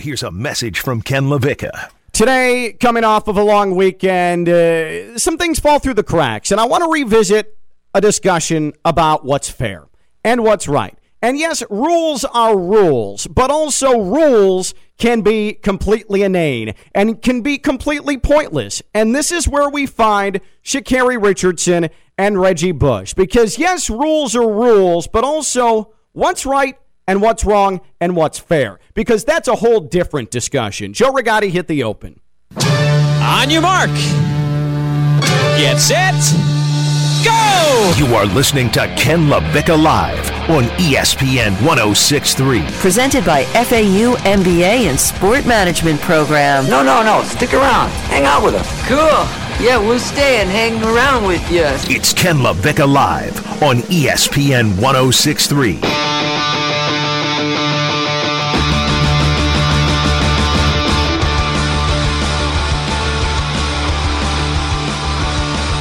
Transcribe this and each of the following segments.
Here's a message from Ken LaVicka. Today, coming off of a long weekend, uh, some things fall through the cracks, and I want to revisit a discussion about what's fair and what's right. And yes, rules are rules, but also rules can be completely inane and can be completely pointless. And this is where we find Sha'Carri Richardson and Reggie Bush. Because yes, rules are rules, but also what's right and what's wrong and what's fair. Because that's a whole different discussion. Joe Rigotti hit the open. On your mark. Get set. Go! You are listening to Ken LaVicka Live on ESPN 1063. Presented by FAU MBA and Sport Management Program. No, no, no. Stick around. Hang out with us. Cool. Yeah, we'll stay and hang around with you. It's Ken LaVicka Live on ESPN 1063.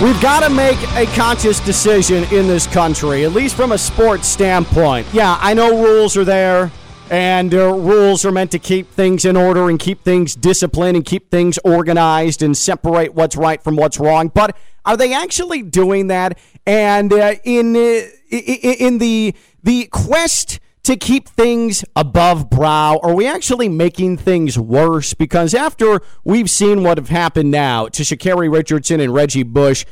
We've got to make a conscious decision in this country, at least from a sports standpoint. Yeah, I know rules are there, and uh, rules are meant to keep things in order and keep things disciplined and keep things organized and separate what's right from what's wrong. But are they actually doing that? And uh, in uh, in the the quest to keep things above brow? Are we actually making things worse? Because after we've seen what have happened now to Sha'Carri Richardson and Reggie Bush,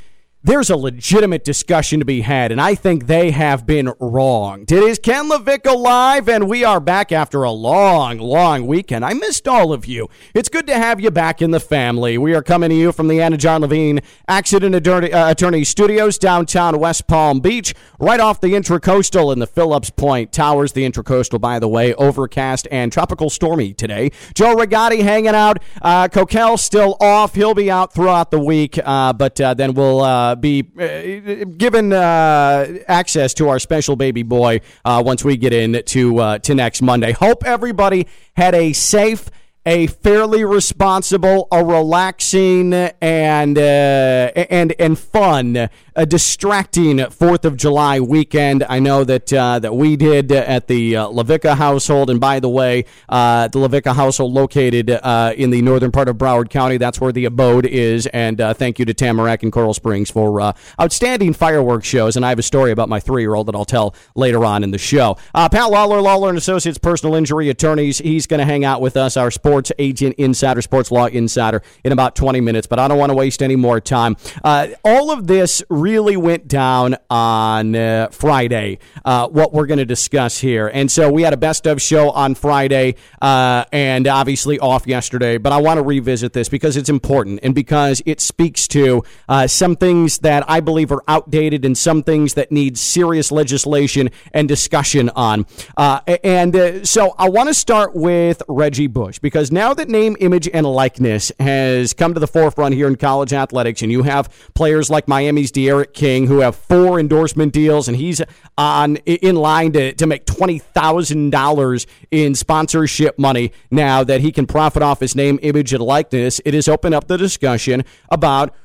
there's a legitimate discussion to be had, and I think they have been wronged. It is Ken LaVicka Live, and we are back after a long, long weekend. I missed all of you. It's good to have you back in the family. We are coming to you from the Anidjar Levine Accident Attorney, uh, Attorney Studios, downtown West Palm Beach, right off the Intracoastal in the Phillips Point Towers. The Intracoastal, by the way, overcast and tropical stormy today. Joe Rigotti hanging out. Uh, Coquel still off. He'll be out throughout the week, uh, but uh, then we'll uh, be uh, given uh, access to our special baby boy uh, once we get in to to next Monday. Hope everybody had a safe a fairly responsible, a relaxing, and uh, and and fun, a distracting Fourth of July weekend. I know that uh, that we did at the uh, LaVicka household. And by the way, uh, the LaVicka household located uh, in the northern part of Broward County. That's where the abode is. And uh, thank you to Tamarac and Coral Springs for outstanding fireworks shows. And I have a story about my three-year-old that I'll tell later on in the show. Pat Lawler, Lawler and Associates, personal injury attorneys. He's going to hang out with us, our sports agent insider, sports law insider, in about 20 minutes. But I don't want to waste any more time. Uh, all of this really went down on uh, Friday. Uh, what we're going to discuss here, and so we had a best of show on Friday, uh, and obviously off yesterday. But I want to revisit this because it's important and because it speaks to uh, some things that I believe are outdated and some things that need serious legislation and discussion on. Uh, and so I want to start with Reggie Bush because now that name, image, and likeness has come to the forefront here in college athletics, and you have players like Miami's D'Eriq King who have four endorsement deals, and he's on in line to, to make twenty thousand dollars in sponsorship money now that he can profit off his name, image, and likeness. It has opened up the discussion about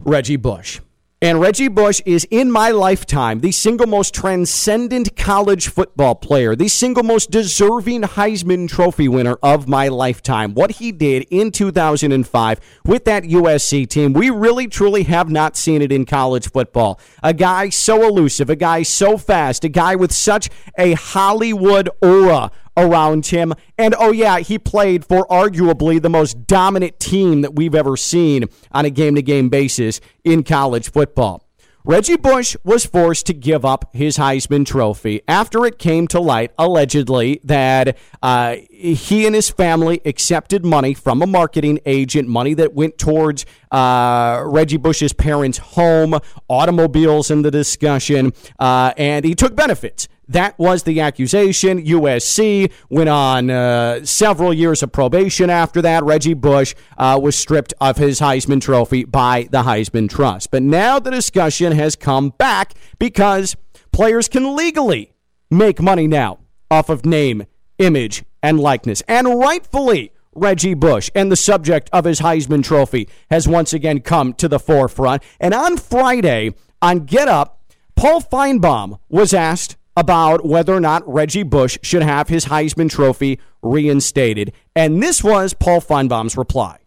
Reggie Bush. And Reggie Bush is, in my lifetime, the single most transcendent college football player, the single most deserving Heisman Trophy winner of my lifetime. What he did in 2005 with that USC team, we really truly have not seen it in college football. A guy so elusive, a guy so fast, a guy with such a Hollywood aura around him. And oh, yeah, he played for arguably the most dominant team that we've ever seen on a game to game basis in college football. Reggie Bush was forced to give up his Heisman Trophy after it came to light, allegedly, that uh, he and his family accepted money from a marketing agent, money that went towards uh, Reggie Bush's parents' home, automobiles in the discussion, uh, and he took benefits. That was the accusation. USC went on uh, several years of probation after that. Reggie Bush uh, was stripped of his Heisman Trophy by the Heisman Trust. But now the discussion has come back because players can legally make money now off of name, image, and likeness. And rightfully, Reggie Bush and the subject of his Heisman Trophy has once again come to the forefront. And on Friday, on Get Up, Paul Finebaum was asked about whether or not Reggie Bush should have his Heisman Trophy reinstated. And this was Paul Finebaum's reply.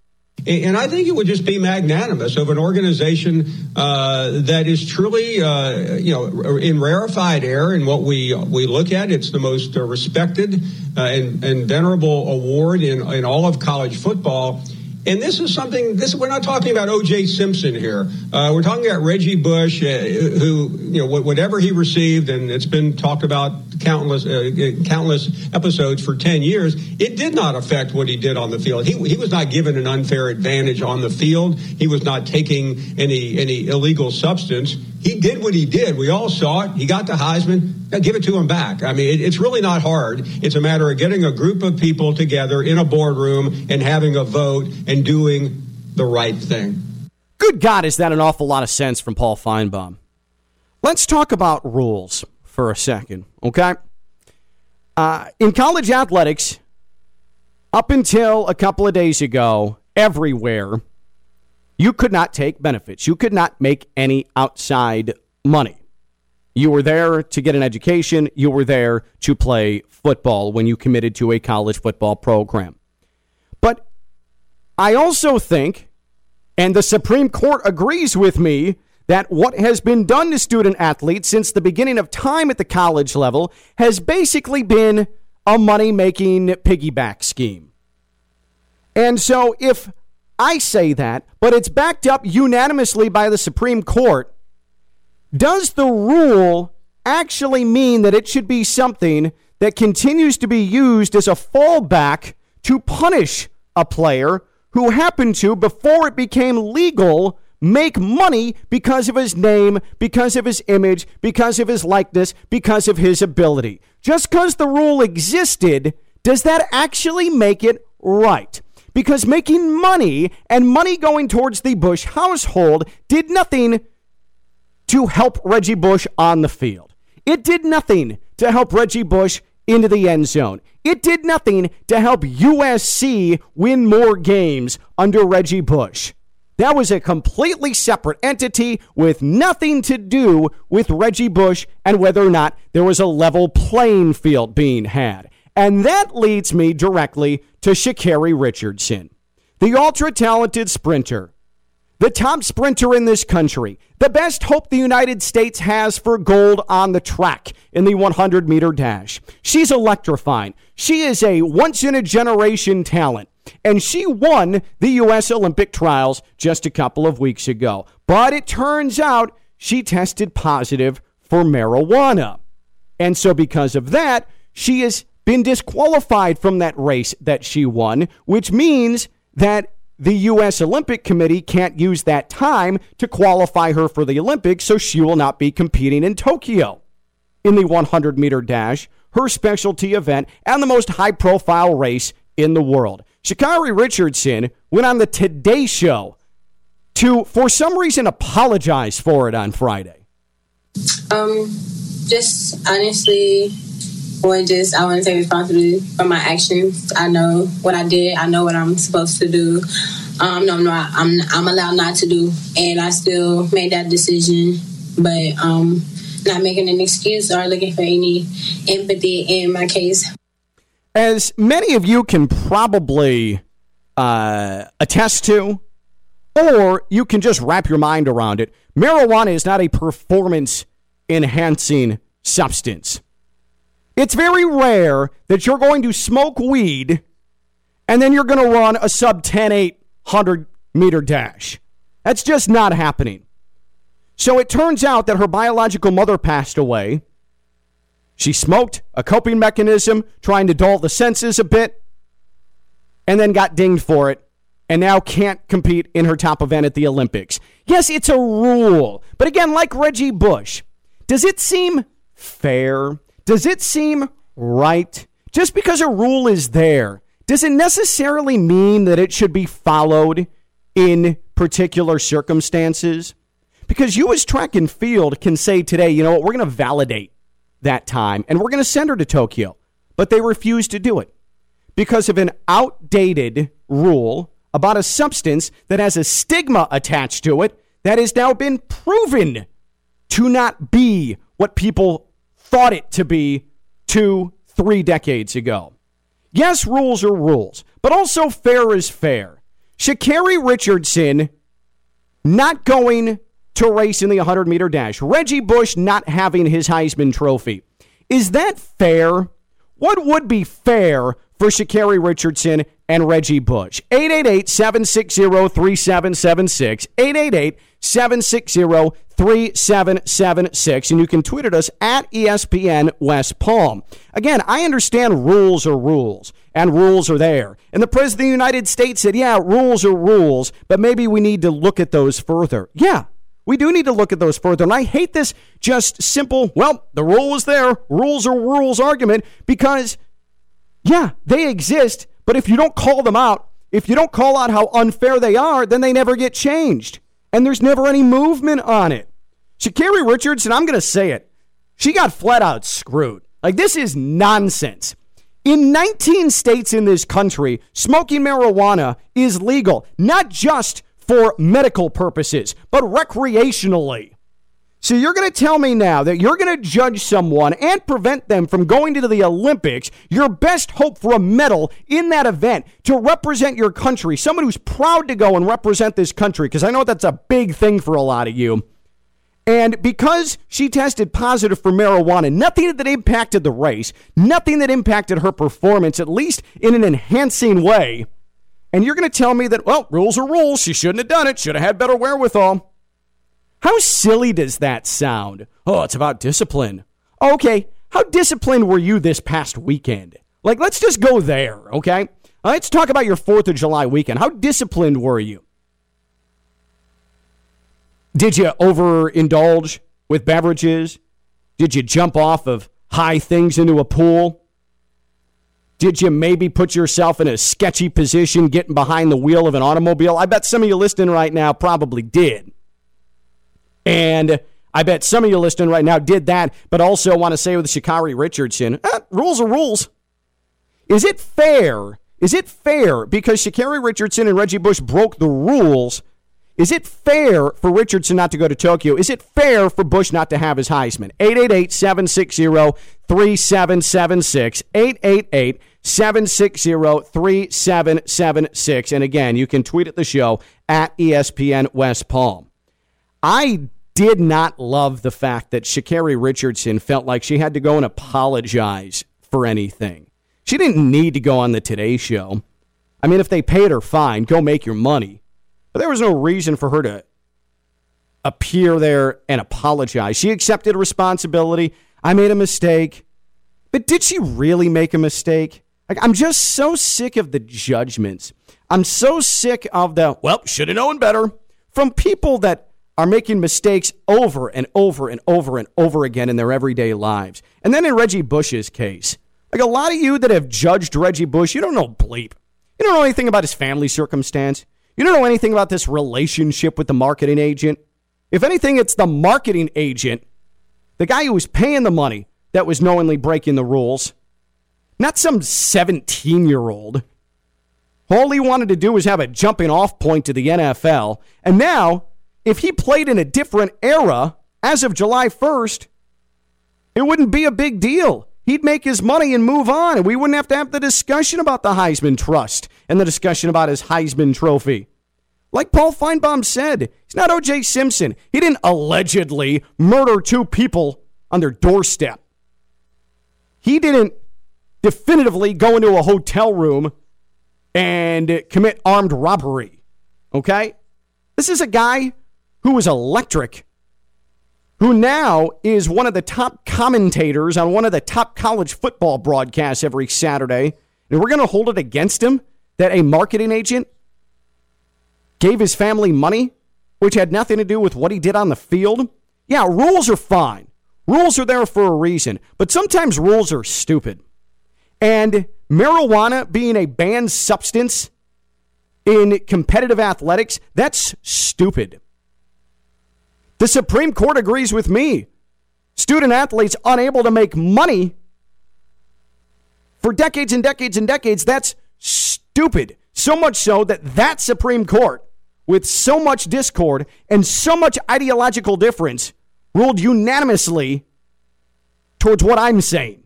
And I think it would just be magnanimous of an organization uh, that is truly, uh, you know, in rarefied air. And what we we look at, it's the most uh, respected uh, and, and, venerable award in in all of college football. And this is something. This we're not talking about O.J. Simpson here. Uh, we're talking about Reggie Bush, uh, who you know whatever he received, and it's been talked about countless uh, countless episodes for ten years. It did not affect what he did on the field. He he was not given an unfair advantage on the field. He was not taking any any illegal substance he did what he did. We all saw it. He got the Heisman. Give it to them back. I mean, it, it's really not hard. It's a matter of getting a group of people together in a boardroom and having a vote and doing the right thing. Good God, is that an awful lot of sense from Paul Finebaum? Let's talk about rules for a second, okay? Uh, in college athletics, up until a couple of days ago, everywhere, you could not take benefits. You could not make any outside money. You were there to get an education. You were there to play football when you committed to a college football program. But I also think, and the Supreme Court agrees with me, that what has been done to student athletes since the beginning of time at the college level has basically been a money making piggyback scheme. And so if I say that, but it's backed up unanimously by the Supreme Court. Does the rule actually mean that it should be something that continues to be used as a fallback to punish a player who happened to, before it became legal, make money because of his name, because of his image, because of his likeness, because of his ability? Just because the rule existed, does that actually make it right? because making money and money going towards the Bush household did nothing to help Reggie Bush on the field. It did nothing to help Reggie Bush into the end zone. It did nothing to help USC win more games under Reggie Bush. That was a completely separate entity with nothing to do with Reggie Bush and whether or not there was a level playing field being had. And that leads me directly to Sha'Carri Richardson, the ultra talented sprinter, the top sprinter in this country, the best hope the United States has for gold on the track in the 100 meter dash. She's electrifying. She is a once in a generation talent. And she won the U.S. Olympic trials just a couple of weeks ago. But it turns out she tested positive for marijuana. And so, because of that, she has been disqualified from that race that she won, which means that the U.S. Olympic Committee can't use that time to qualify her for the Olympics, so she will not be competing in Tokyo in the 100 meter dash, her specialty event, and the most high profile race in the world. Sha'Carri Richardson went on the Today Show to, for some reason, apologize for it on Friday. Um, just honestly, or just I want to take responsibility for my actions. I know what I did. I know what I'm supposed to do. Um, no, I'm not. I'm I'm allowed not to do, and I still made that decision. But um, not making an excuse or looking for any empathy in my case. As many of you can probably uh, attest to, or you can just wrap your mind around it, marijuana is not a performance enhancing substance. It's very rare that you're going to smoke weed and then you're going to run a sub 10 800 meter dash. That's just not happening. So it turns out that her biological mother passed away. She smoked a coping mechanism, trying to dull the senses a bit, and then got dinged for it, and now can't compete in her top event at the Olympics. Yes, it's a rule. But again, like Reggie Bush, does it seem fair does it seem right? Just because a rule is there, does it necessarily mean that it should be followed in particular circumstances? Because you, as track and field, can say today, you know what, we're going to validate that time and we're going to send her to Tokyo. But they refuse to do it because of an outdated rule about a substance that has a stigma attached to it that has now been proven to not be what people thought it to be two, three decades ago. Yes, rules are rules, but also fair is fair. Sha'Carri Richardson not going to race in the 100 meter dash. Reggie Bush not having his Heisman Trophy. Is that fair? What would be fair for Sha'Carri Richardson and Reggie Bush? 888 760 3776. 888 760 3776. And you can tweet at us at ESPN West Palm. Again, I understand rules are rules and rules are there. And the President of the United States said, yeah, rules are rules, but maybe we need to look at those further. Yeah, we do need to look at those further. And I hate this just simple, well, the rule was there, rules are rules argument, because, yeah, they exist, but if you don't call them out, if you don't call out how unfair they are, then they never get changed. And there's never any movement on it. Sha'Carri Richardson, I'm going to say it, she got flat out screwed. Like, this is nonsense. In 19 states in this country, smoking marijuana is legal, not just for medical purposes, but recreationally. So you're going to tell me now that you're going to judge someone and prevent them from going to the Olympics, your best hope for a medal in that event to represent your country, someone who's proud to go and represent this country, because I know that's a big thing for a lot of you. And because she tested positive for marijuana, nothing that impacted the race, nothing that impacted her performance, at least in an enhancing way, and you're going to tell me that, well, rules are rules. She shouldn't have done it. Should have had better wherewithal. How silly does that sound? Oh, it's about discipline. Okay, how disciplined were you this past weekend? Like, let's just go there, okay? Let's talk about your 4th of July weekend. How disciplined were you? Did you overindulge with beverages? Did you jump off of high things into a pool? Did you maybe put yourself in a sketchy position getting behind the wheel of an automobile? I bet some of you listening right now probably did. And I bet some of you listening right now did that, but also want to say with Sha'Carri Richardson, eh, rules are rules. Is it fair? Is it fair because Sha'Carri Richardson and Reggie Bush broke the rules? Is it fair for Richardson not to go to Tokyo? Is it fair for Bush not to have his Heisman? 888 760 3776. 888 760 3776. And again, you can tweet at the show at ESPN West Palm. I did not love the fact that Sha'Carri Richardson felt like she had to go and apologize for anything. She didn't need to go on the Today Show. I mean, if they paid her, fine, go make your money. But there was no reason for her to appear there and apologize. She accepted responsibility. I made a mistake. But did she really make a mistake? Like, I'm just so sick of the judgments. I'm so sick of the, well, should have known better from people that are making mistakes over and over and over and over again in their everyday lives. And then in Reggie Bush's case, like a lot of you that have judged Reggie Bush, you don't know bleep. You don't know anything about his family circumstance. You don't know anything about this relationship with the marketing agent. If anything, it's the marketing agent, the guy who was paying the money, that was knowingly breaking the rules not some 17 year old. All he wanted to do was have a jumping off point to the NFL. And now, if he played in a different era as of July 1st, it wouldn't be a big deal. He'd make his money and move on, and we wouldn't have to have the discussion about the Heisman Trust and the discussion about his Heisman Trophy. Like Paul Finebaum said, he's not O.J. Simpson. He didn't allegedly murder two people on their doorstep. He didn't definitively go into a hotel room and commit armed robbery. Okay? This is a guy who was electric, who now is one of the top commentators on one of the top college football broadcasts every Saturday. And we're going to hold it against him that a marketing agent gave his family money, which had nothing to do with what he did on the field. Yeah, rules are fine. Rules are there for a reason, but sometimes rules are stupid. And marijuana being a banned substance in competitive athletics, that's stupid. The Supreme Court agrees with me. Student athletes unable to make money for decades and decades and decades, that's stupid. So much so that that Supreme Court, with so much discord and so much ideological difference, ruled unanimously towards what I'm saying.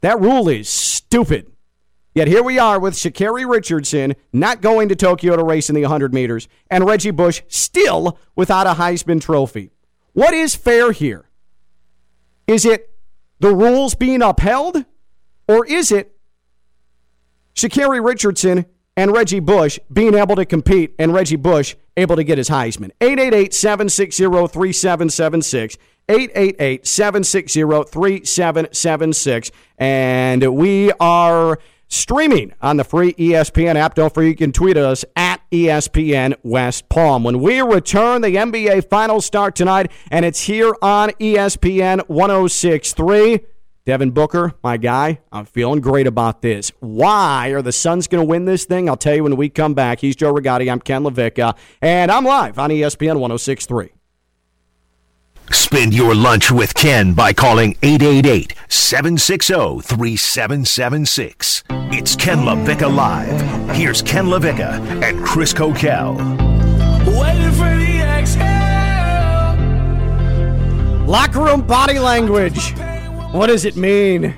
That rule is stupid. Yet here we are with Sha'Carri Richardson not going to Tokyo to race in the 100 meters, and Reggie Bush still without a Heisman Trophy. What is fair here? Is it the rules being upheld, or is it Sha'Carri Richardson and Reggie Bush being able to compete and Reggie Bush able to get his Heisman? 888 760 3776. 888 760 3776. And we are streaming on the free ESPN app. Don't forget you can tweet us at ESPN West Palm. When we return, the NBA Finals start tonight, and it's here on ESPN 1063. Devin Booker, my guy, I'm feeling great about this. Why are the Suns going to win this thing? I'll tell you when we come back. He's Joe Rigotti. I'm Ken LaVicka, and I'm live on ESPN 1063. Spend your lunch with Ken by calling 888 760 3776. It's Ken LaVicka Live. Here's Ken LaVicka and Chris Coquel. Waiting for the exhale. Locker room body language. What does it mean?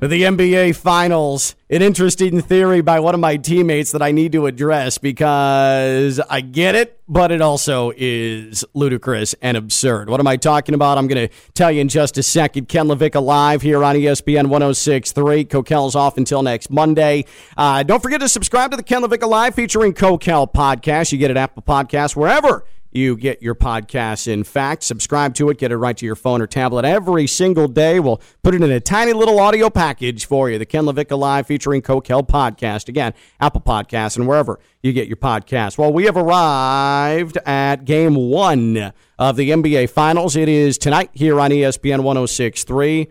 The NBA Finals. An interesting theory by one of my teammates that I need to address because I get it, but it also is ludicrous and absurd. What am I talking about? I'm going to tell you in just a second. Ken LaVicka live here on ESPN 1063. Coquel's off until next Monday. Uh, don't forget to subscribe to the Ken LaVicka Live featuring Coquel podcast. You get it Apple Podcasts wherever you get your podcast. In fact, subscribe to it, get it right to your phone or tablet every single day. We'll put it in a tiny little audio package for you. The Ken LaVicka Live featuring Coquel podcast. Again, Apple Podcasts and wherever you get your podcast. Well, we have arrived at game one of the NBA Finals. It is tonight here on ESPN 1063.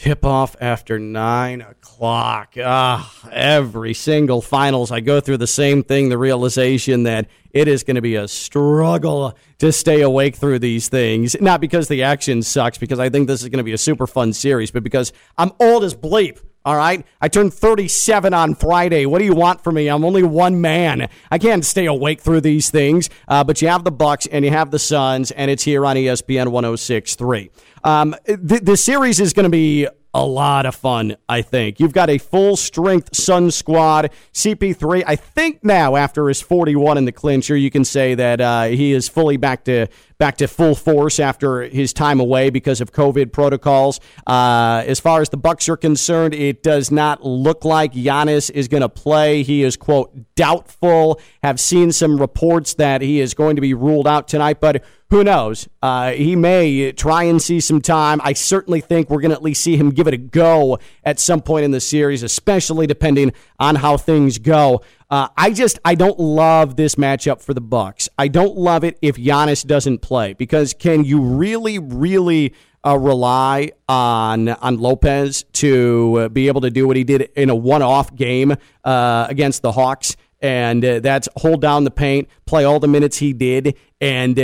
Tip off after nine o'clock. Ah, every single finals, I go through the same thing the realization that it is going to be a struggle to stay awake through these things. Not because the action sucks, because I think this is going to be a super fun series, but because I'm old as bleep. All right. I turned 37 on Friday. What do you want from me? I'm only one man. I can't stay awake through these things. Uh, but you have the Bucks and you have the Suns, and it's here on ESPN 106.3. Um, th- the series is going to be a lot of fun, I think. You've got a full strength Sun squad. CP3, I think now after his 41 in the clincher, you can say that uh, he is fully back to back to full force after his time away because of COVID protocols. Uh, as far as the Bucks are concerned, it does not look like Giannis is going to play. He is quote doubtful. Have seen some reports that he is going to be ruled out tonight, but who knows? Uh, he may try and see some time. I certainly think we're going to at least see him give it a go at some point in the series, especially depending on how things go. Uh, I just I don't love this matchup for the Bucks. I don't love it if Giannis doesn't play because can you really really uh, rely on on Lopez to uh, be able to do what he did in a one off game uh, against the Hawks? And uh, that's hold down the paint, play all the minutes he did, and uh,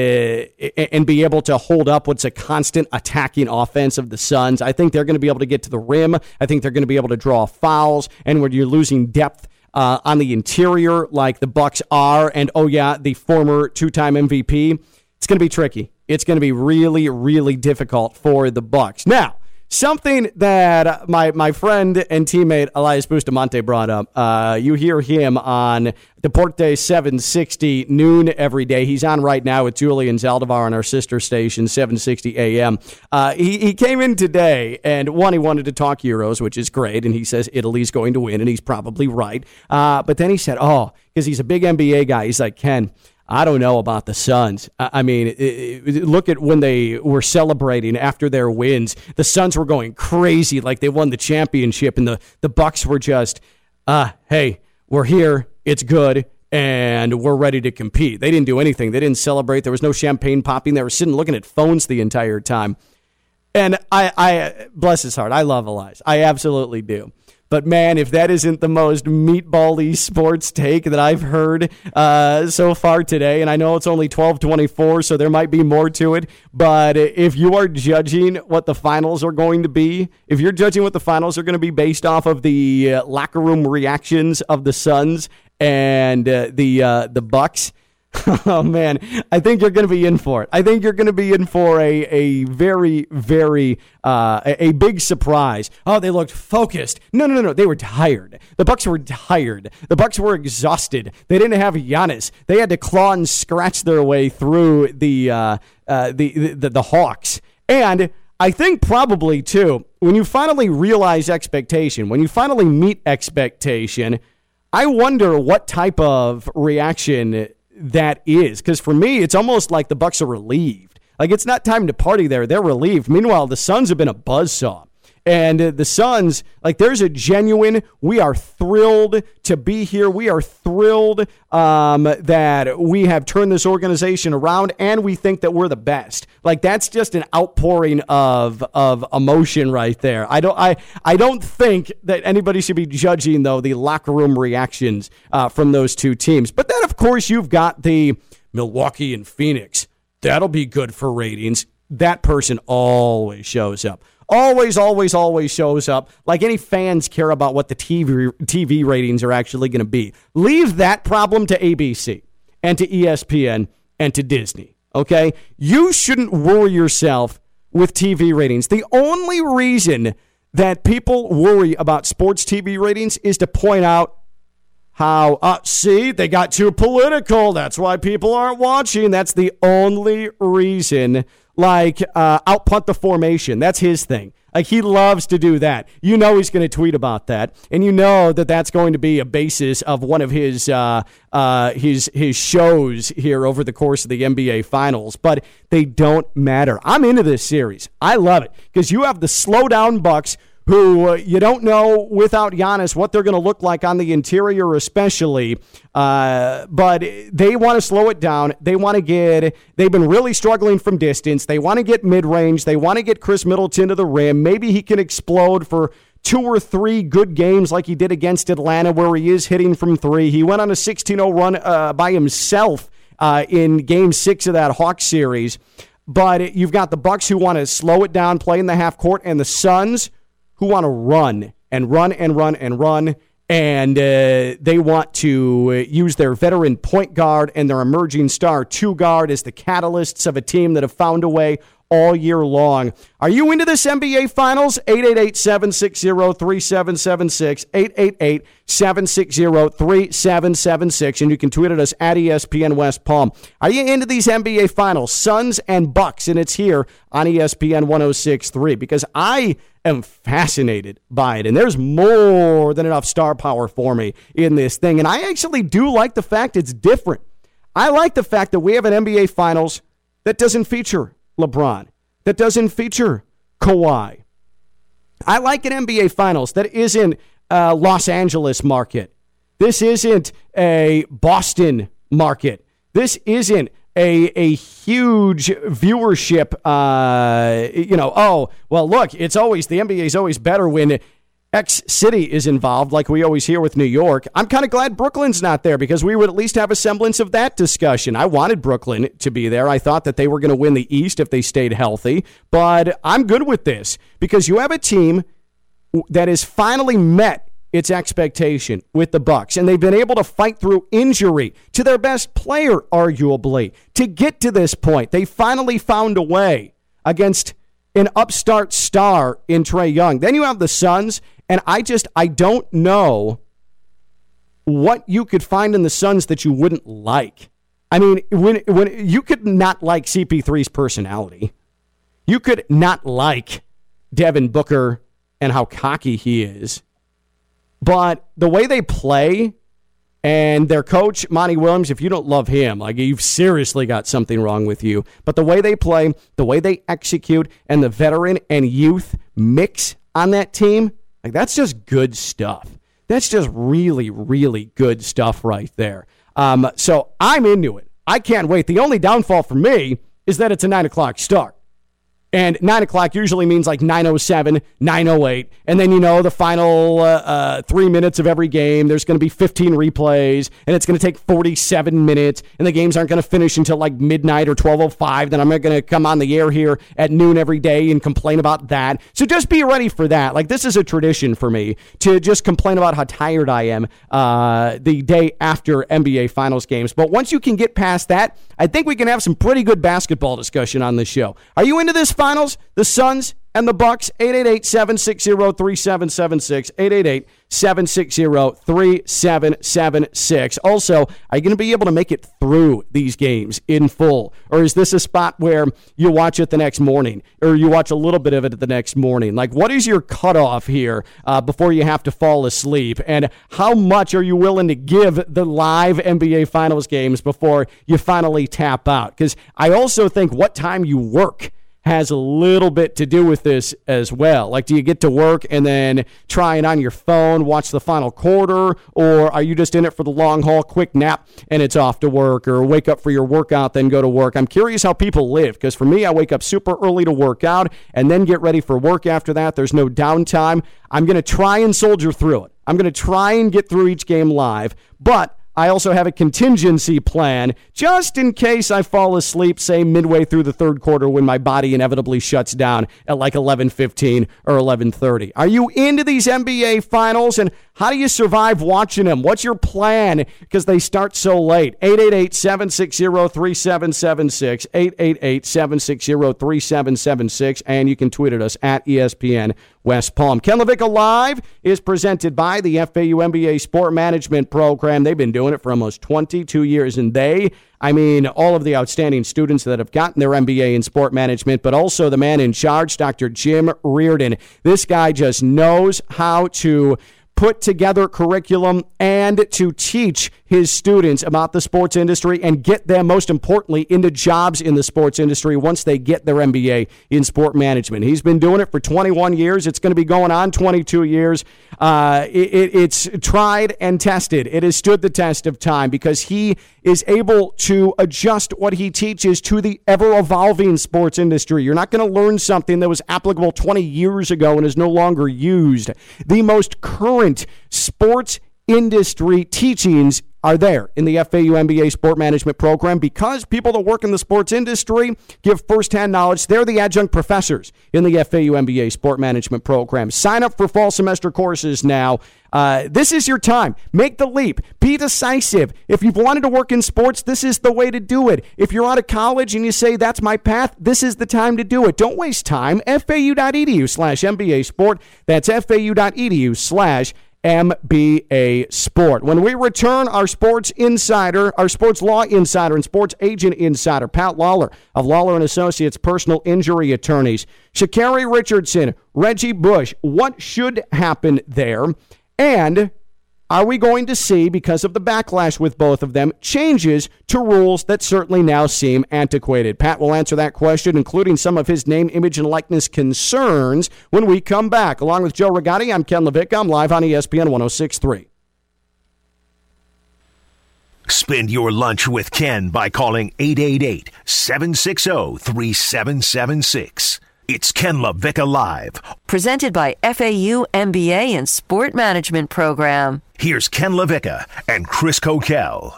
and be able to hold up what's a constant attacking offense of the Suns. I think they're going to be able to get to the rim. I think they're going to be able to draw fouls, and when you're losing depth. Uh, on the interior, like the Bucks are, and oh yeah, the former two-time MVP, it's going to be tricky. It's going to be really, really difficult for the Bucks. Now, Something that my, my friend and teammate Elias Bustamante brought up. Uh, you hear him on Deporte 760 noon every day. He's on right now with Julian Zaldivar on our sister station, 760 AM. Uh, he, he came in today, and one, he wanted to talk Euros, which is great, and he says Italy's going to win, and he's probably right. Uh, but then he said, oh, because he's a big NBA guy, he's like, Ken, I don't know about the Suns. I mean, look at when they were celebrating after their wins. The Suns were going crazy, like they won the championship, and the the Bucks were just, uh, hey, we're here, it's good, and we're ready to compete. They didn't do anything. They didn't celebrate. There was no champagne popping. They were sitting looking at phones the entire time. And I, I bless his heart, I love Elias. I absolutely do. But man, if that isn't the most meatbally sports take that I've heard uh, so far today, and I know it's only twelve twenty four, so there might be more to it. But if you are judging what the finals are going to be, if you're judging what the finals are going to be based off of the uh, locker room reactions of the Suns and uh, the uh, the Bucks. oh man, I think you're going to be in for it. I think you're going to be in for a a very very uh, a, a, big surprise. Oh, they looked focused. No, no, no, no. They were tired. The Bucks were tired. The Bucks were exhausted. They didn't have Giannis. They had to claw and scratch their way through the uh, uh, the, the the Hawks. And I think probably too when you finally realize expectation, when you finally meet expectation. I wonder what type of reaction that is. Because for me, it's almost like the Bucks are relieved. Like it's not time to party there; they're relieved. Meanwhile, the Suns have been a buzzsaw. And the Suns, like, there's a genuine, we are thrilled to be here. We are thrilled um, that we have turned this organization around and we think that we're the best. Like, that's just an outpouring of, of emotion right there. I don't, I, I don't think that anybody should be judging, though, the locker room reactions uh, from those two teams. But then, of course, you've got the Milwaukee and Phoenix. That'll be good for ratings. That person always shows up always, always, always shows up. Like any fans care about what the TV TV ratings are actually going to be. Leave that problem to ABC and to ESPN and to Disney. Okay, you shouldn't worry yourself with TV ratings. The only reason that people worry about sports TV ratings is to point out how, uh, see, they got too political. That's why people aren't watching. That's the only reason like uh, outpunt the formation. That's his thing. Like he loves to do that. You know he's going to tweet about that, and you know that that's going to be a basis of one of his uh, uh, his his shows here over the course of the NBA Finals. But they don't matter. I'm into this series. I love it because you have the slow down Bucks who uh, you don't know without Giannis what they're going to look like on the interior, especially. Uh, but they want to slow it down. They want to get, they've been really struggling from distance. They want to get mid range. They want to get Khris Middleton to the rim. Maybe he can explode for two or three good games like he did against Atlanta, where he is hitting from three. He went on a 16 0 run uh, by himself uh, in game six of that Hawks series. But you've got the Bucks who want to slow it down, play in the half court, and the Suns who want to run and run and run and run. And uh, they want to use their veteran point guard and their emerging star two guard as the catalysts of a team that have found a way all year long. Are you into this NBA Finals? 888 760 3776. 888 760 3776. And you can tweet at us at ESPN West Palm. Are you into these NBA Finals? Suns and Bucks. And it's here on ESPN 1063 because I am fascinated by it. And there's more than enough star power for me in this thing. And I actually do like the fact it's different. I like the fact that we have an NBA Finals that doesn't feature LeBron, that doesn't feature Kawhi. I like an NBA Finals that isn't a Los Angeles market. This isn't a Boston market. This isn't a, a huge viewership. Uh, you know, oh, well, look, it's always the NBA is always better when X city is involved, like we always hear with New York. I'm kind of glad Brooklyn's not there because we would at least have a semblance of that discussion. I wanted Brooklyn to be there. I thought that they were going to win the East if they stayed healthy, but I'm good with this because you have a team that has finally met its expectation with the Bucks and they've been able to fight through injury to their best player arguably to get to this point. They finally found a way against an upstart star in Trae Young. Then you have the Suns and I just I don't know what you could find in the Suns that you wouldn't like. I mean, when when you could not like CP3's personality. You could not like Devin Booker and how cocky he is. But the way they play and their coach, Monty Williams, if you don't love him, like you've seriously got something wrong with you. But the way they play, the way they execute, and the veteran and youth mix on that team, like that's just good stuff. That's just really, really good stuff right there. Um, so I'm into it. I can't wait. The only downfall for me is that it's a nine o'clock start. And 9 o'clock usually means like 907, 908. And then, you know, the final uh, uh, three minutes of every game, there's going to be 15 replays, and it's going to take 47 minutes, and the games aren't going to finish until like midnight or 1205. Then I'm going to come on the air here at noon every day and complain about that. So just be ready for that. Like, this is a tradition for me to just complain about how tired I am uh, the day after NBA Finals games. But once you can get past that, I think we can have some pretty good basketball discussion on this show. Are you into this finals? The Suns and the Bucks 888-760-3776 888-760-3776 also are you going to be able to make it through these games in full? Or is this a spot where you watch it the next morning? Or you watch a little bit of it the next morning? Like what is your cutoff here uh, before you have to fall asleep? And how much are you willing to give the live nba finals games before you finally tap out? Because i also think what time you work has a little bit to do with this as well. Like, do you get to work and then try it on your phone, watch the final quarter, or are you just in it for the long haul, quick nap, and it's off to work, or wake up for your workout, then go to work? I'm curious how people live because for me, I wake up super early to work out and then get ready for work after that. There's no downtime. I'm going to try and soldier through it. I'm going to try and get through each game live, but I also have a contingency plan just in case I fall asleep, say midway through the third quarter when my body inevitably shuts down at like 11:15 or 11:30. Are you into these NBA finals and how do you survive watching them? What's your plan because they start so late? 888-760-3776, 888-760-3776 and you can tweet at us at ESPN West Palm. Ken LaVicka Live is presented by the FAU MBA Sport Management Program. They've been doing it for almost 22 years, and they, I mean, all of the outstanding students that have gotten their MBA in sport management, but also the man in charge, Dr. Jim Riordan. This guy just knows how to put together curriculum and to teach his students about the sports industry and get them, most importantly, into jobs in the sports industry once they get their MBA in sport management. He's been doing it for 21 years. It's going to be going on 22 years. Uh, it, it's tried and tested. It has stood the test of time because he is able to adjust what he teaches to the ever evolving sports industry. You're not going to learn something that was applicable 20 years ago and is no longer used. The most current sports industry teachings are there in the FAU MBA Sport Management Program because people that work in the sports industry give firsthand knowledge. They're the adjunct professors in the FAU MBA Sport Management Program. Sign up for fall semester courses now. Uh, this is your time. Make the leap. Be decisive. If you've wanted to work in sports, this is the way to do it. If you're out of college and you say that's my path, this is the time to do it. Don't waste time. FAU.edu slash MBA Sport. That's FAU.edu slash MBA Sport. When we return, our sports insider, our sports law insider, and sports agent insider, Pat Lawler of Lawler and Associates Personal Injury Attorneys, Sha'Carri Richardson, Reggie Bush. What should happen there? And are we going to see, because of the backlash with both of them, changes to rules that certainly now seem antiquated? Pat will answer that question, including some of his name, image, and likeness concerns when we come back. Along with Joe Rigotti, I'm Ken LaVicka. I'm live on ESPN 1063. Spend your lunch with Ken by calling 888 760 3776. It's Ken LaVicka Live. Presented by FAU MBA and Sport Management Program. Here's Ken LaVicka and Chris Coquel.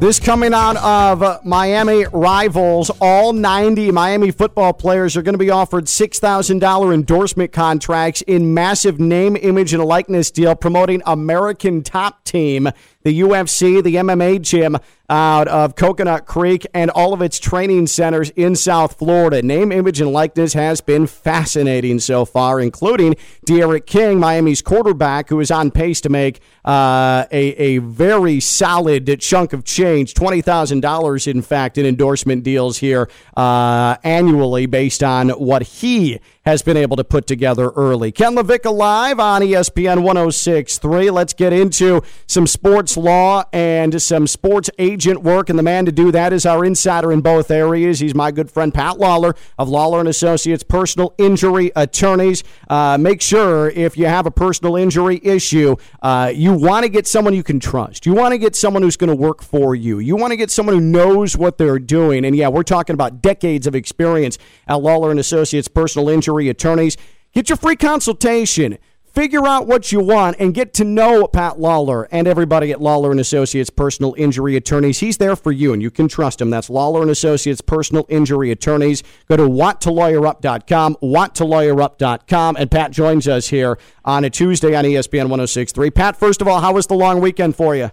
This coming out of Miami rivals. All 90 Miami football players are going to be offered $6,000 endorsement contracts in massive name, image, and likeness deal promoting American Top Team the UFC, the MMA gym out of Coconut Creek, and all of its training centers in South Florida. Name, image, and likeness has been fascinating so far, including D'Eriq King, Miami's quarterback, who is on pace to make uh, a, a very solid chunk of change $20,000, in fact, in endorsement deals here uh, annually based on what he has been able to put together early. Ken LaVicka live on ESPN 106.3. Let's get into some sports law and some sports agent work, and the man to do that is our insider in both areas. He's my good friend Pat Lawler of Lawler and Associates Personal Injury Attorneys. Uh, make sure if you have a personal injury issue, uh, you want to get someone you can trust. You want to get someone who's going to work for you. You want to get someone who knows what they're doing. And yeah, we're talking about decades of experience at Lawler and Associates Personal Injury Attorneys. Get your free consultation figure out what you want and get to know Pat Lawler and everybody at Lawler and Associates Personal Injury Attorneys. He's there for you and you can trust him. That's Lawler and Associates Personal Injury Attorneys. Go to wanttolawyerup.com, wanttolawyerup.com and Pat joins us here on a Tuesday on ESPN 1063. Pat, first of all, how was the long weekend for you?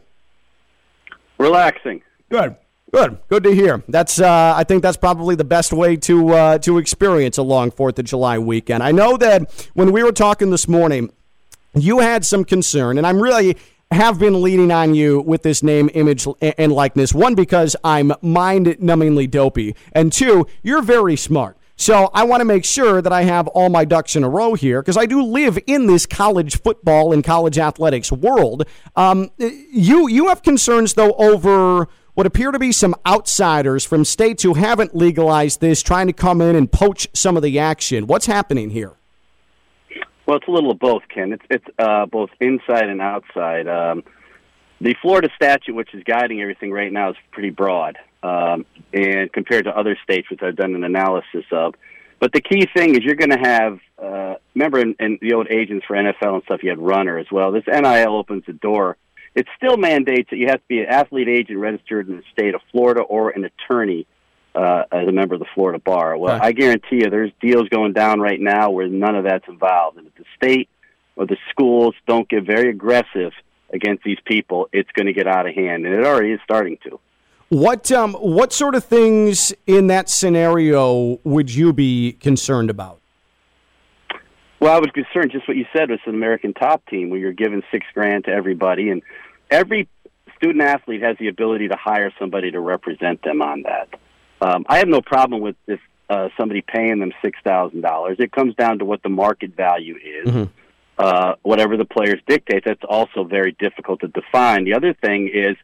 Relaxing. Good. Good, good to hear. That's uh, I think that's probably the best way to uh, to experience a long Fourth of July weekend. I know that when we were talking this morning, you had some concern, and I'm really have been leaning on you with this name, image, and likeness. One because I'm mind-numbingly dopey, and two, you're very smart. So I want to make sure that I have all my ducks in a row here because I do live in this college football and college athletics world. Um, you you have concerns though over what appear to be some outsiders from states who haven't legalized this trying to come in and poach some of the action. What's happening here? Well, it's a little of both, Ken. It's it's uh, both inside and outside. Um, the Florida statute, which is guiding everything right now, is pretty broad, um, and compared to other states, which I've done an analysis of. But the key thing is you're going to have. Uh, remember, in, in the old agents for NFL and stuff, you had runner as well. This NIL opens the door it still mandates that you have to be an athlete agent registered in the state of Florida or an attorney uh, as a member of the Florida bar. Well, I guarantee you, there's deals going down right now where none of that's involved. And if the state or the schools don't get very aggressive against these people, it's going to get out of hand, and it already is starting to. What um, what sort of things in that scenario would you be concerned about? Well, I was concerned just what you said with an American top team where you're giving six grand to everybody and every student athlete has the ability to hire somebody to represent them on that. Um, I have no problem with if uh, somebody paying them six thousand dollars. It comes down to what the market value is. Mm-hmm. Uh, whatever the players dictate, that's also very difficult to define. The other thing is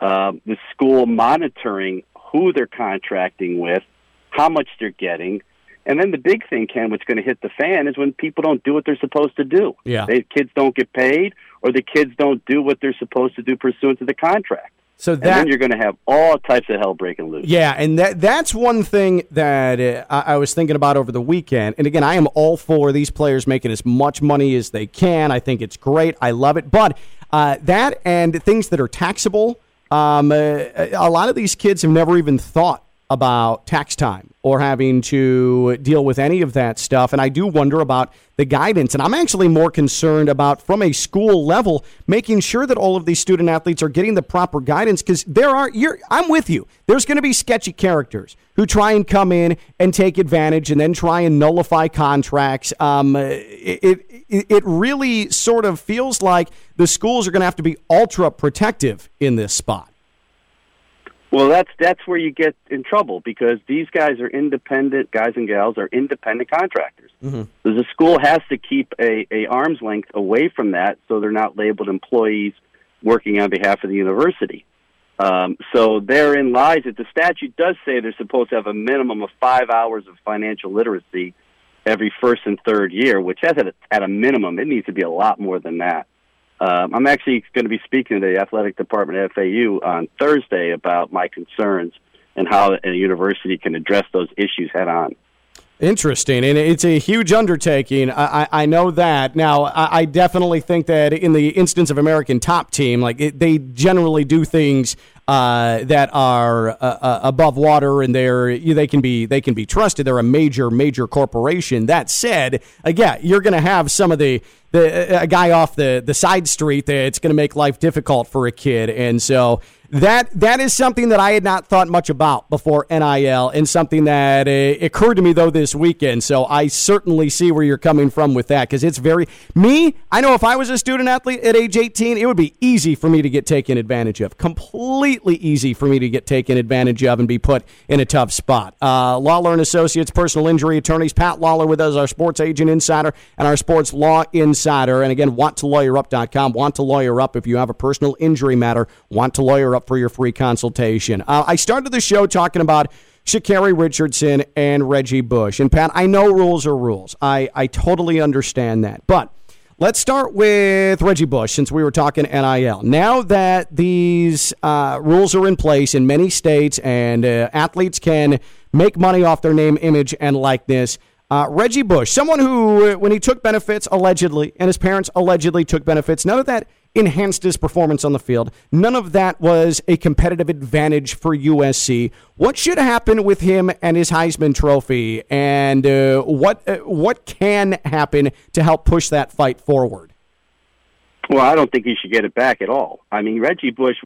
uh, the school monitoring who they're contracting with, how much they're getting, and then the big thing, Ken, what's going to hit the fan is when people don't do what they're supposed to do. Yeah. They, kids don't get paid, or the kids don't do what they're supposed to do pursuant to the contract. So that you're going to have all types of hell breaking loose. Yeah, and that that's one thing that uh, I, I, was thinking about over the weekend. And again, I am all for these players making as much money as they can. I think it's great. I love it. But uh, that and things that are taxable. Um, uh, a lot of these kids have never even thought about tax time or having to deal with any of that stuff. And I do wonder about the guidance. And I'm actually more concerned about, from a school level, making sure that all of these student athletes are getting the proper guidance because there are, you're, I'm with you. There's going to be sketchy characters who try and come in and take advantage and then try and nullify contracts. Um, it, it, it really sort of feels like the schools are going to have to be ultra protective in this spot. Well, that's that's where you get in trouble because these guys are independent guys and gals are independent contractors. Mm-hmm. So the school has to keep a, a arm's length away from that, so they're not labeled employees working on behalf of the university. Um, so therein lies that the statute does say they're supposed to have a minimum of five hours of financial literacy every first and third year, which has at a, at a minimum it needs to be a lot more than that. Um, I'm actually going to be speaking to the athletic department at FAU on Thursday about my concerns and how a university can address those issues head on. Interesting, and it's a huge undertaking. I, I know that. Now, I, I, definitely think that in the instance of American Top Team, like it, they generally do things uh, that are uh, uh, above water, and they're they can be they can be trusted. They're a major major corporation. That said, again, you're going to have some of the the a guy off the the side street that it's going to make life difficult for a kid, and so that that is something that I had not thought much about before NIL, and something that uh, occurred to me though this weekend. So I certainly see where you're coming from with that because it's very me. I know if I was a student athlete at age 18, it would be easy for me to get taken advantage of. Completely easy for me to get taken advantage of and be put in a tough spot. Uh, Lawler and Associates, personal injury attorneys. Pat Lawler with us, our sports agent insider and our sports law insider. And again, wanttolawyerup.com. Want to lawyer up if you have a personal injury matter. Want to lawyer up up for your free consultation. Uh, I started the show talking about Sha'Carri Richardson and Reggie Bush. And Pat, I know rules are rules. I, I totally understand that. But let's start with Reggie Bush since we were talking NIL. Now that these uh, rules are in place in many states and uh, athletes can make money off their name, image, and likeness. Uh, Reggie Bush, someone who, when he took benefits allegedly, and his parents allegedly took benefits, none of that enhanced his performance on the field. None of that was a competitive advantage for USC. What should happen with him and his Heisman Trophy, and uh, what uh, what can happen to help push that fight forward? Well, I don't think he should get it back at all. I mean, Reggie Bush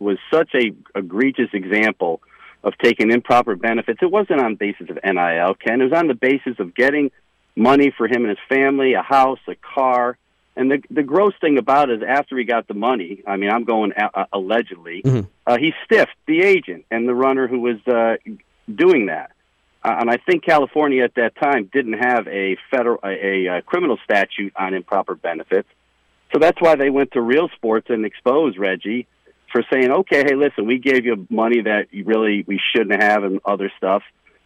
was such a egregious example of taking improper benefits. It wasn't on the basis of NIL, Ken. It was on the basis of getting money for him and his family, a house, a car and the the gross thing about it is after he got the money, I mean, I'm going uh, allegedly, mm-hmm. uh, he stiffed the agent and the runner who was uh, doing that. Uh, and I think California at that time didn't have a federal a, a, criminal statute on improper benefits, so that's why they went to Real Sports and exposed Reggie for saying, "Okay, hey, listen, we gave you money that you really we shouldn't have and other stuff,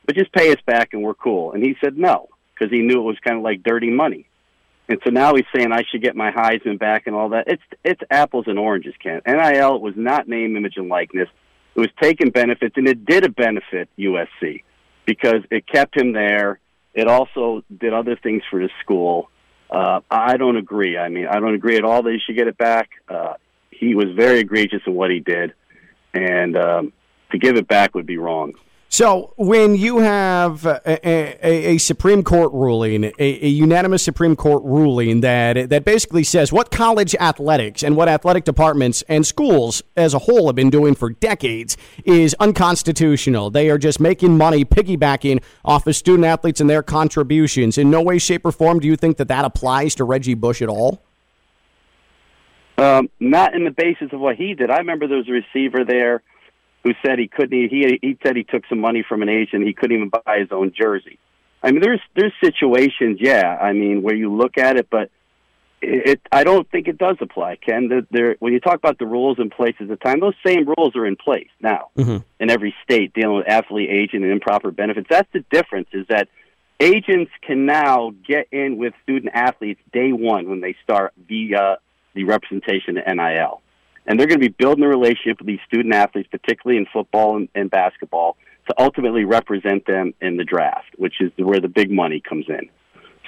but just pay us back and we're cool." And he said no because he knew it was kind of like dirty money. And so now he's saying I should get my Heisman back and all that. It's it's apples and oranges, Ken. NIL was not name, image, and likeness. It was taking benefits, and it did a benefit USC because it kept him there. It also did other things for the school. Uh, I don't agree. I mean, I don't agree at all that he should get it back. Uh, he was very egregious in what he did, and um, to give it back would be wrong. So, when you have a, a, a Supreme Court ruling, a, a, unanimous Supreme Court ruling that that basically says what college athletics and what athletic departments and schools as a whole have been doing for decades is unconstitutional. They are just making money piggybacking off of student athletes and their contributions. In no way, shape, or form do you think that that applies to Reggie Bush at all? Um, not in the basis of what he did. I remember there was a receiver there who said he couldn't. He he said he took some money from an agent. He couldn't even buy his own jersey. I mean, there's there's situations, yeah. I mean, where you look at it, but it, I don't think it does apply, Ken. There, there, when you talk about the rules in place at the time, those same rules are in place now mm-hmm. in every state dealing with athlete, agent, and improper benefits. That's the difference. Is that agents can now get in with student athletes day one when they start via the representation of NIL and they're going to be building a relationship with these student athletes, particularly in football and, and basketball, to ultimately represent them in the draft, which is where the big money comes in.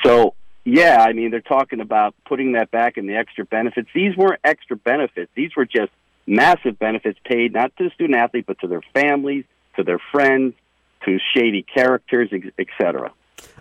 So, yeah, I mean, they're talking about putting that back in the extra benefits. These weren't extra benefits; these were just massive benefits paid not to the student athlete, but to their families, to their friends, to shady characters, etc.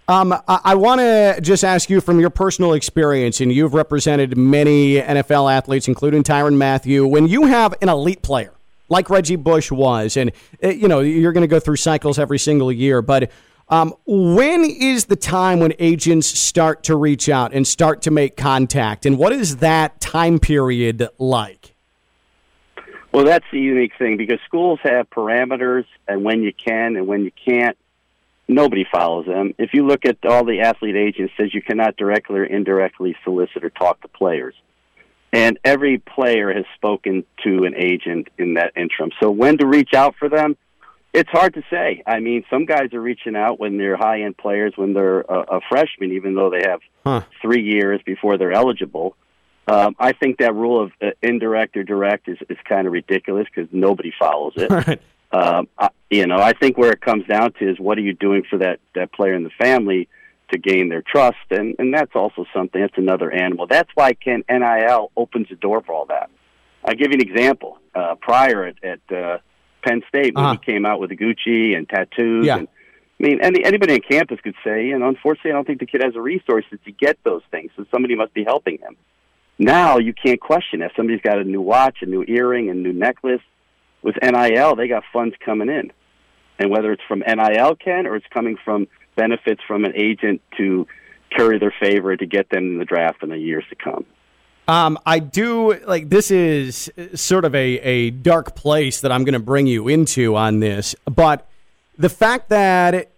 Um, I, I want to just ask you from your personal experience, and you've represented many NFL athletes, including Tyrann Mathieu. When you have an elite player like Reggie Bush was, and uh, you know you're going to go through cycles every single year, but um, when is the time when agents start to reach out and start to make contact, and what is that time period like? Well, that's the unique thing because schools have parameters and when you can and when you can't nobody follows them. If you look at all the athlete agents, says you cannot directly or indirectly solicit or talk to players. And every player has spoken to an agent in that interim. So when to reach out for them, it's hard to say. I mean, some guys are reaching out when they're high end players, when they're a, a freshman, even though they have huh. three years before they're eligible. Um, I think that rule of uh, indirect or direct is, is kind of ridiculous because nobody follows it. Right. Um, I, you know, I think where it comes down to is what are you doing for that that player and the family to gain their trust, and and that's also something. That's another animal. That's why Ken NIL opens the door for all that. I'll give you an example. Uh, prior at, at uh, Penn State, when uh-huh. he came out with the Gucci and tattoos, yeah. and I mean, any, anybody on campus could say, you know, unfortunately, I don't think the kid has the resources to get those things, so somebody must be helping him. Now you can't question if somebody's got a new watch, a new earring, a new necklace with NIL, they got funds coming in, and whether it's from NIL, Ken, or it's coming from benefits from an agent to curry their favor to get them in the draft in the years to come. Um, I do like this is sort of a, a dark place that I'm going to bring you into on this, but the fact that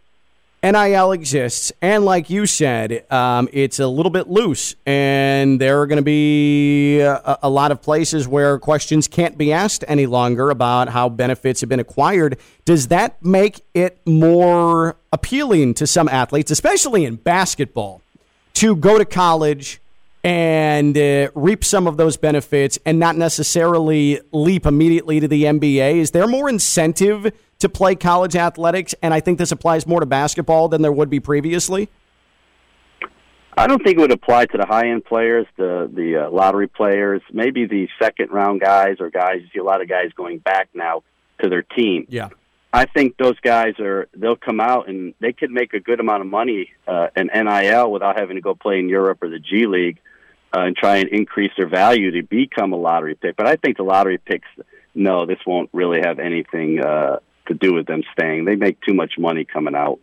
NIL exists, and like you said, um, it's a little bit loose, and there are going to be a, a, lot of places where questions can't be asked any longer about how benefits have been acquired. Does that make it more appealing to some athletes, especially in basketball, to go to college? And uh, reap some of those benefits and not necessarily leap immediately to the NBA? Is there more incentive to play college athletics? And I think this applies more to basketball than there would be previously. I don't think it would apply to the high end players, the the uh, lottery players, maybe the second round guys or guys. You see a lot of guys going back now to their team. Yeah. I think those guys are they'll come out and they could make a good amount of money uh, in NIL without having to go play in Europe or the G League uh, and try and increase their value to become a lottery pick. But I think the lottery picks, no, this won't really have anything uh, to do with them staying. They make too much money coming out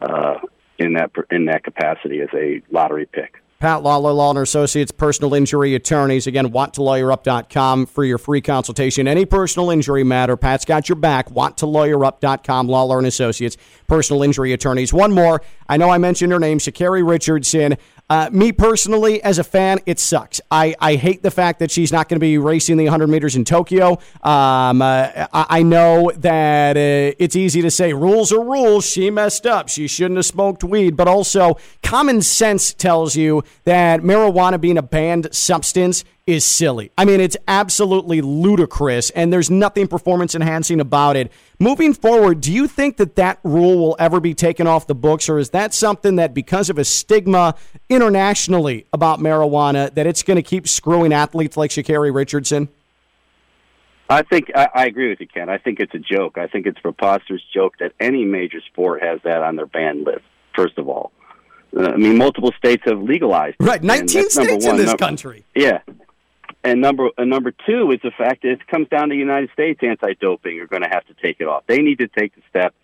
uh, in that in that capacity as a lottery pick. Pat Lawler, Law Associates, personal injury attorneys. Again, wanttolawyerup.com for your free consultation. Any personal injury matter, Pat's got your back. Wanttolawyerup.com, Lawler Associates, personal injury attorneys. One more. I know I mentioned her name, Sha'Carri Richardson. Uh, me personally, as a fan, it sucks. I, I hate the fact that she's not going to be racing the 100 meters in Tokyo. Um, uh, I, I, know that uh, it's easy to say rules are rules. She messed up. She shouldn't have smoked weed. But also, common sense tells you that marijuana being a banned substance is silly. I mean, it's absolutely ludicrous, and there's nothing performance enhancing about it. Moving forward, do you think that that rule will ever be taken off the books, or is that something that, because of a stigma internationally about marijuana, that it's going to keep screwing athletes like Sha'Carri Richardson? I think I, I agree with you, Ken. I think it's a joke. I think it's a preposterous joke that any major sport has that on their ban list. First of all, uh, I mean, multiple states have legalized. Right, nineteen states in this number, country. Yeah, and number and number two is the fact that it comes down to the United States anti-doping are going to have to take it off. They need to take the step.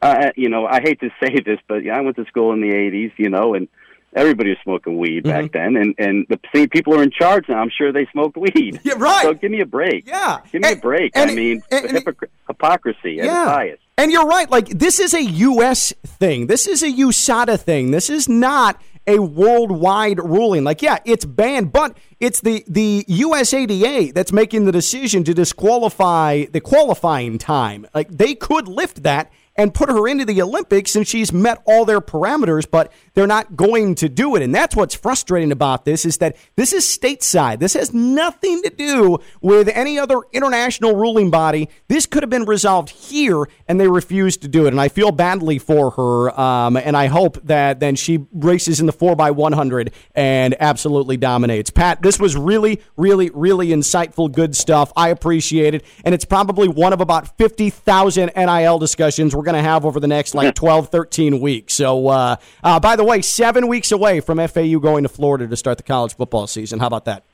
Uh, you know, I hate to say this, but I went to school in the '80s, you know, and everybody was smoking weed mm-hmm. back then, and and the same people are in charge now. I'm sure they smoked weed. Yeah, right. So give me a break. Yeah, give me and, a break. I mean, and, hypocr- hypocrisy yeah. at highest. And you're right. Like this is a U.S. thing. This is a USADA thing. This is not a worldwide ruling. Like, yeah, it's banned, but it's the, the USADA that's making the decision to disqualify the qualifying time. Like, they could lift that and put her into the Olympics and she's met all their parameters, but they're not going to do it. And that's what's frustrating about this is that this is stateside. This has nothing to do with any other international ruling body. This could have been resolved here, and they refused to do it. And I feel badly for her. Um, and I hope that then she races in the 4x100 and absolutely dominates. Pat, this was really, really, really insightful, good stuff. I appreciate it. And it's probably one of about 50,000 NIL discussions we're going to have over the next like 12, 13 weeks. So, uh, uh, by the way, seven weeks away from FAU going to Florida to start the college football season. How about that?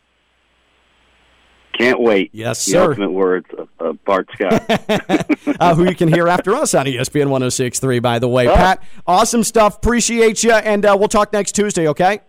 Can't wait. Yes, the sir. ultimate words of, of Bart Scott. uh, who you can hear after us on ESPN 1063, by the way. Oh. Pat, awesome stuff. Appreciate you, and uh, we'll talk next Tuesday, okay?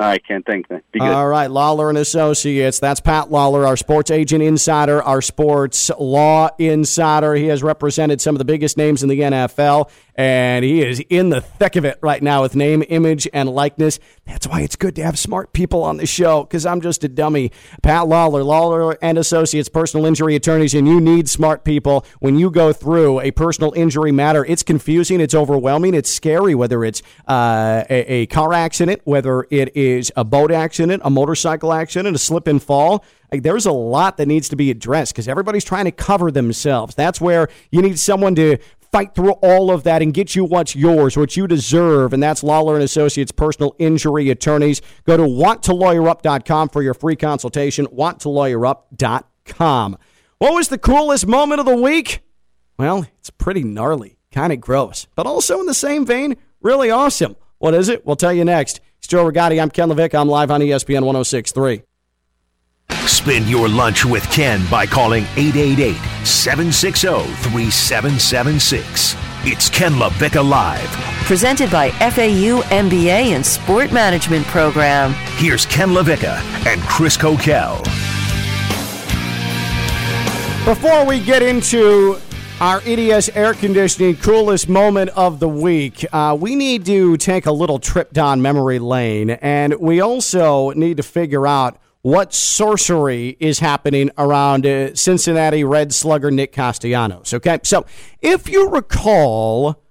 All right, Ken. Thanks. All right, Lawler and Associates. That's Pat Lawler, our sports agent insider, our sports law insider. He has represented some of the biggest names in the NFL and he is in the thick of it right now with name, image, and likeness. That's why it's good to have smart people on the show because I'm just a dummy. Pat Lawler, Lawler and Associates, personal injury attorneys, and you need smart people when you go through a personal injury matter. It's confusing, it's overwhelming, it's scary. Whether it's uh, a, a car accident, whether it is a boat accident, a motorcycle accident, a slip and fall. Like, there's a lot that needs to be addressed because everybody's trying to cover themselves. That's where you need someone to fight through all of that and get you what's yours, what you deserve. And that's Lawler and Associates personal injury attorneys. Go to wanttolawyerup.com for your free consultation. wanttolawyerup.com. What was the coolest moment of the week? Well, it's pretty gnarly, kind of gross, but also in the same vein, really awesome. What is it? We'll tell you next. It's Joe Rigotti. I'm Ken LaVicka. I'm live on ESPN 1063. Spend your lunch with Ken by calling 888 760 3776. It's Ken LaVicka Live. Presented by FAU MBA and Sport Management Program. Here's Ken LaVicka and Chris Coquel. Before we get into our EDS air conditioning coolest moment of the week, uh, we need to take a little trip down memory lane, and we also need to figure out what sorcery is happening around uh, Cincinnati Red slugger Nick Castellanos. Okay, so if you recall,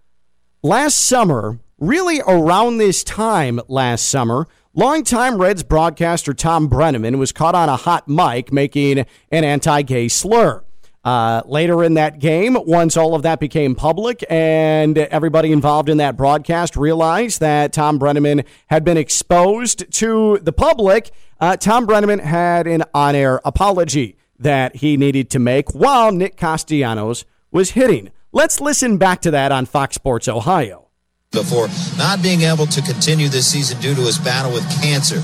last summer, really around this time last summer, longtime Reds broadcaster Thom Brennaman was caught on a hot mic making an anti gay slur. Uh, later in that game, once all of that became public and everybody involved in that broadcast realized that Thom Brennaman had been exposed to the public, uh, Thom Brennaman had an on air apology that he needed to make while Nick Castellanos was hitting. Let's listen back to that on Fox Sports Ohio. Before not being able to continue this season due to his battle with cancer.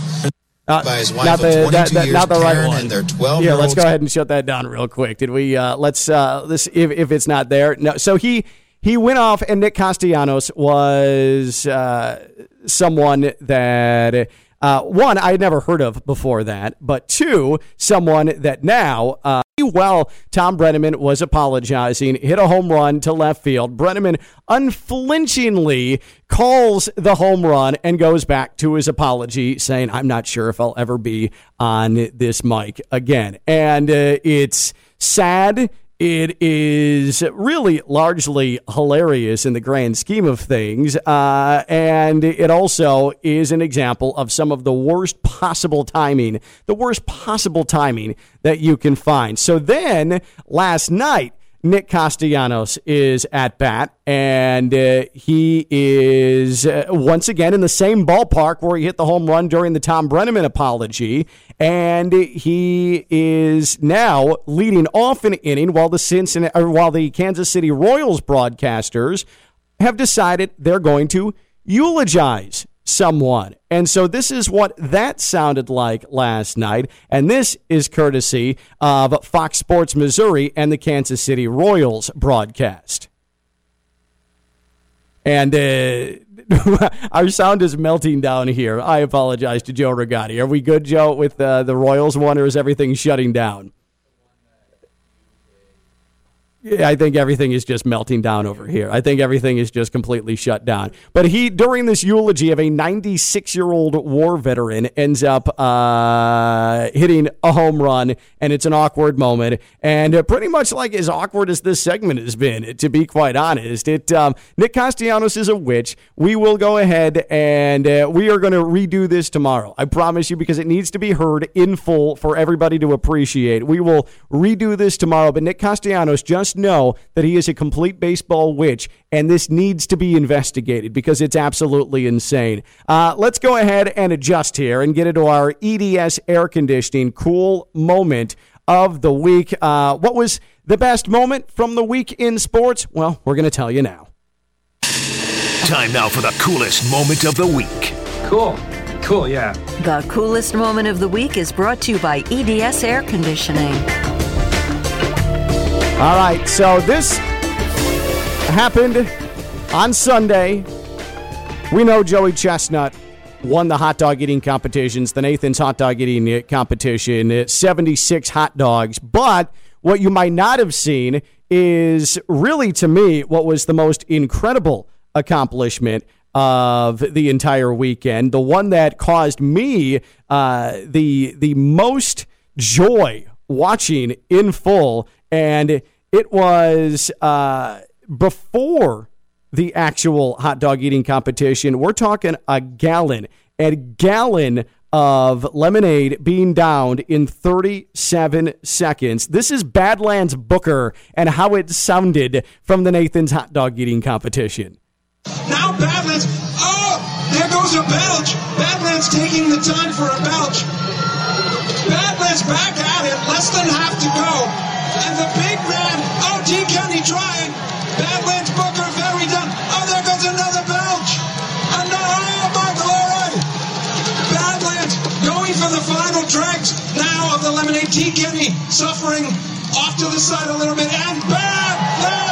Uh, by his wife not the, of 22 that, that, years, not the right Karen, one. and their 12 Here, year let's go ahead and shut that down real quick. Did we? Uh, let's uh, this if, if it's not there. No. So he he went off, and Nick Castellanos was uh, someone that. Uh, one, I had never heard of before that, but two, someone that now, uh, while Thom Brennaman was apologizing, hit a home run to left field. Brennaman unflinchingly calls the home run and goes back to his apology, saying, I'm not sure if I'll ever be on this mic again. And uh, it's sad. It is really largely hilarious in the grand scheme of things. Uh, and it also is an example of some of the worst possible timing, the worst possible timing that you can find. So then last night, Nick Castellanos is at bat, and uh, he is uh, once again in the same ballpark where he hit the home run during the Thom Brennaman apology, and he is now leading off an inning while the Cincinnati, or while the Kansas City Royals broadcasters have decided they're going to eulogize someone. And so this is what that sounded like last night. And this is courtesy of Fox Sports Missouri and the Kansas City Royals broadcast. And uh, our sound is melting down here. I apologize to Joe Rigotti. Are we good, Joe, with uh, the Royals one, or is everything shutting down? I think everything is just melting down over here. I think everything is just completely shut down. But he, during this eulogy of a 96 year old war veteran, ends up uh, hitting a home run, and it's an awkward moment. And uh, pretty much like as awkward as this segment has been, to be quite honest. It um, Nick Castellanos is a witch. We will go ahead and uh, we are going to redo this tomorrow. I promise you, because it needs to be heard in full for everybody to appreciate. We will redo this tomorrow. But Nick Castellanos just know that he is a complete baseball witch, and this needs to be investigated because it's absolutely insane. Uh, let's go ahead and adjust here and get into our EDS air conditioning cool moment of the week. Uh, what was the best moment from the week in sports? Well, we're going to tell you now. Time now for the coolest moment of the week. Cool. Cool, yeah. The coolest moment of the week is brought to you by EDS Air Conditioning. All right, so this happened on Sunday. We know Joey Chestnut won the hot dog eating competitions, the Nathan's hot dog eating competition, 76 hot dogs. But what you might not have seen is really, to me, what was the most incredible accomplishment of the entire weekend. The one that caused me uh, the the most joy watching in full, and it was uh, before the actual hot dog eating competition. We're talking a gallon, a gallon of lemonade being downed in 37 seconds. This is Badlands Booker and how it sounded from the Nathan's hot dog eating competition. Now Badlands, oh, there goes a belch. Badlands taking the time for a belch. Badlands back at it, less than half to go. And the big man, oh, T. County trying. Badlands Booker very done. Oh, there goes another belch. Another, oh my glory. Badlands going for the final dregs now of the lemonade. T. Kenny suffering off to the side a little bit. And Badlands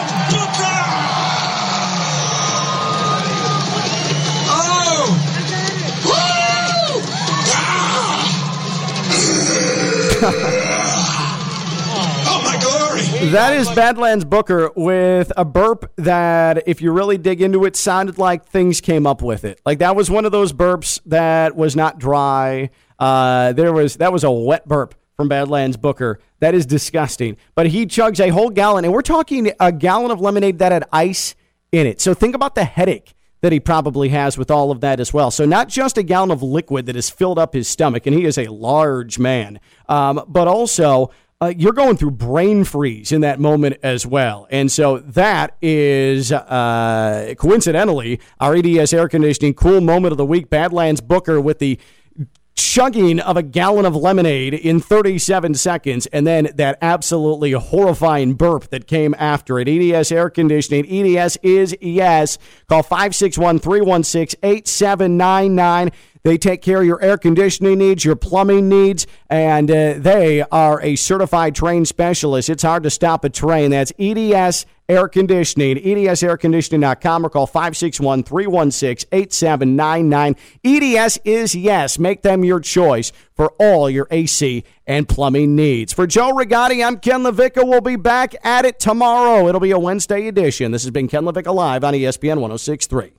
That is Badlands Booker with a burp that, if you really dig into it, sounded like things came up with it. Like that was one of those burps that was not dry. Uh, there was that was a wet burp from Badlands Booker. That is disgusting. But he chugs a whole gallon, and we're talking a gallon of lemonade that had ice in it. So think about the headache that he probably has with all of that as well. So not just a gallon of liquid that has filled up his stomach, and he is a large man, um, but also. Uh, you're going through brain freeze in that moment as well. And so that is uh, coincidentally our EDS air conditioning cool moment of the week. Badlands Booker with the chugging of a gallon of lemonade in 37 seconds, and then that absolutely horrifying burp that came after it. EDS Air Conditioning. EDS is yes. Call 561 316 8799. They take care of your air conditioning needs, your plumbing needs, and uh, they are a certified train specialist. It's hard to stop a train. That's EDS Air Conditioning, edsairconditioning.com or call 561 316 8799. EDS is yes. Make them your choice for all your AC and plumbing needs. For Joe Rigotti, I'm Ken LaVicka. We'll be back at it tomorrow. It'll be a Wednesday edition. This has been Ken LaVicka Live on ESPN 1063.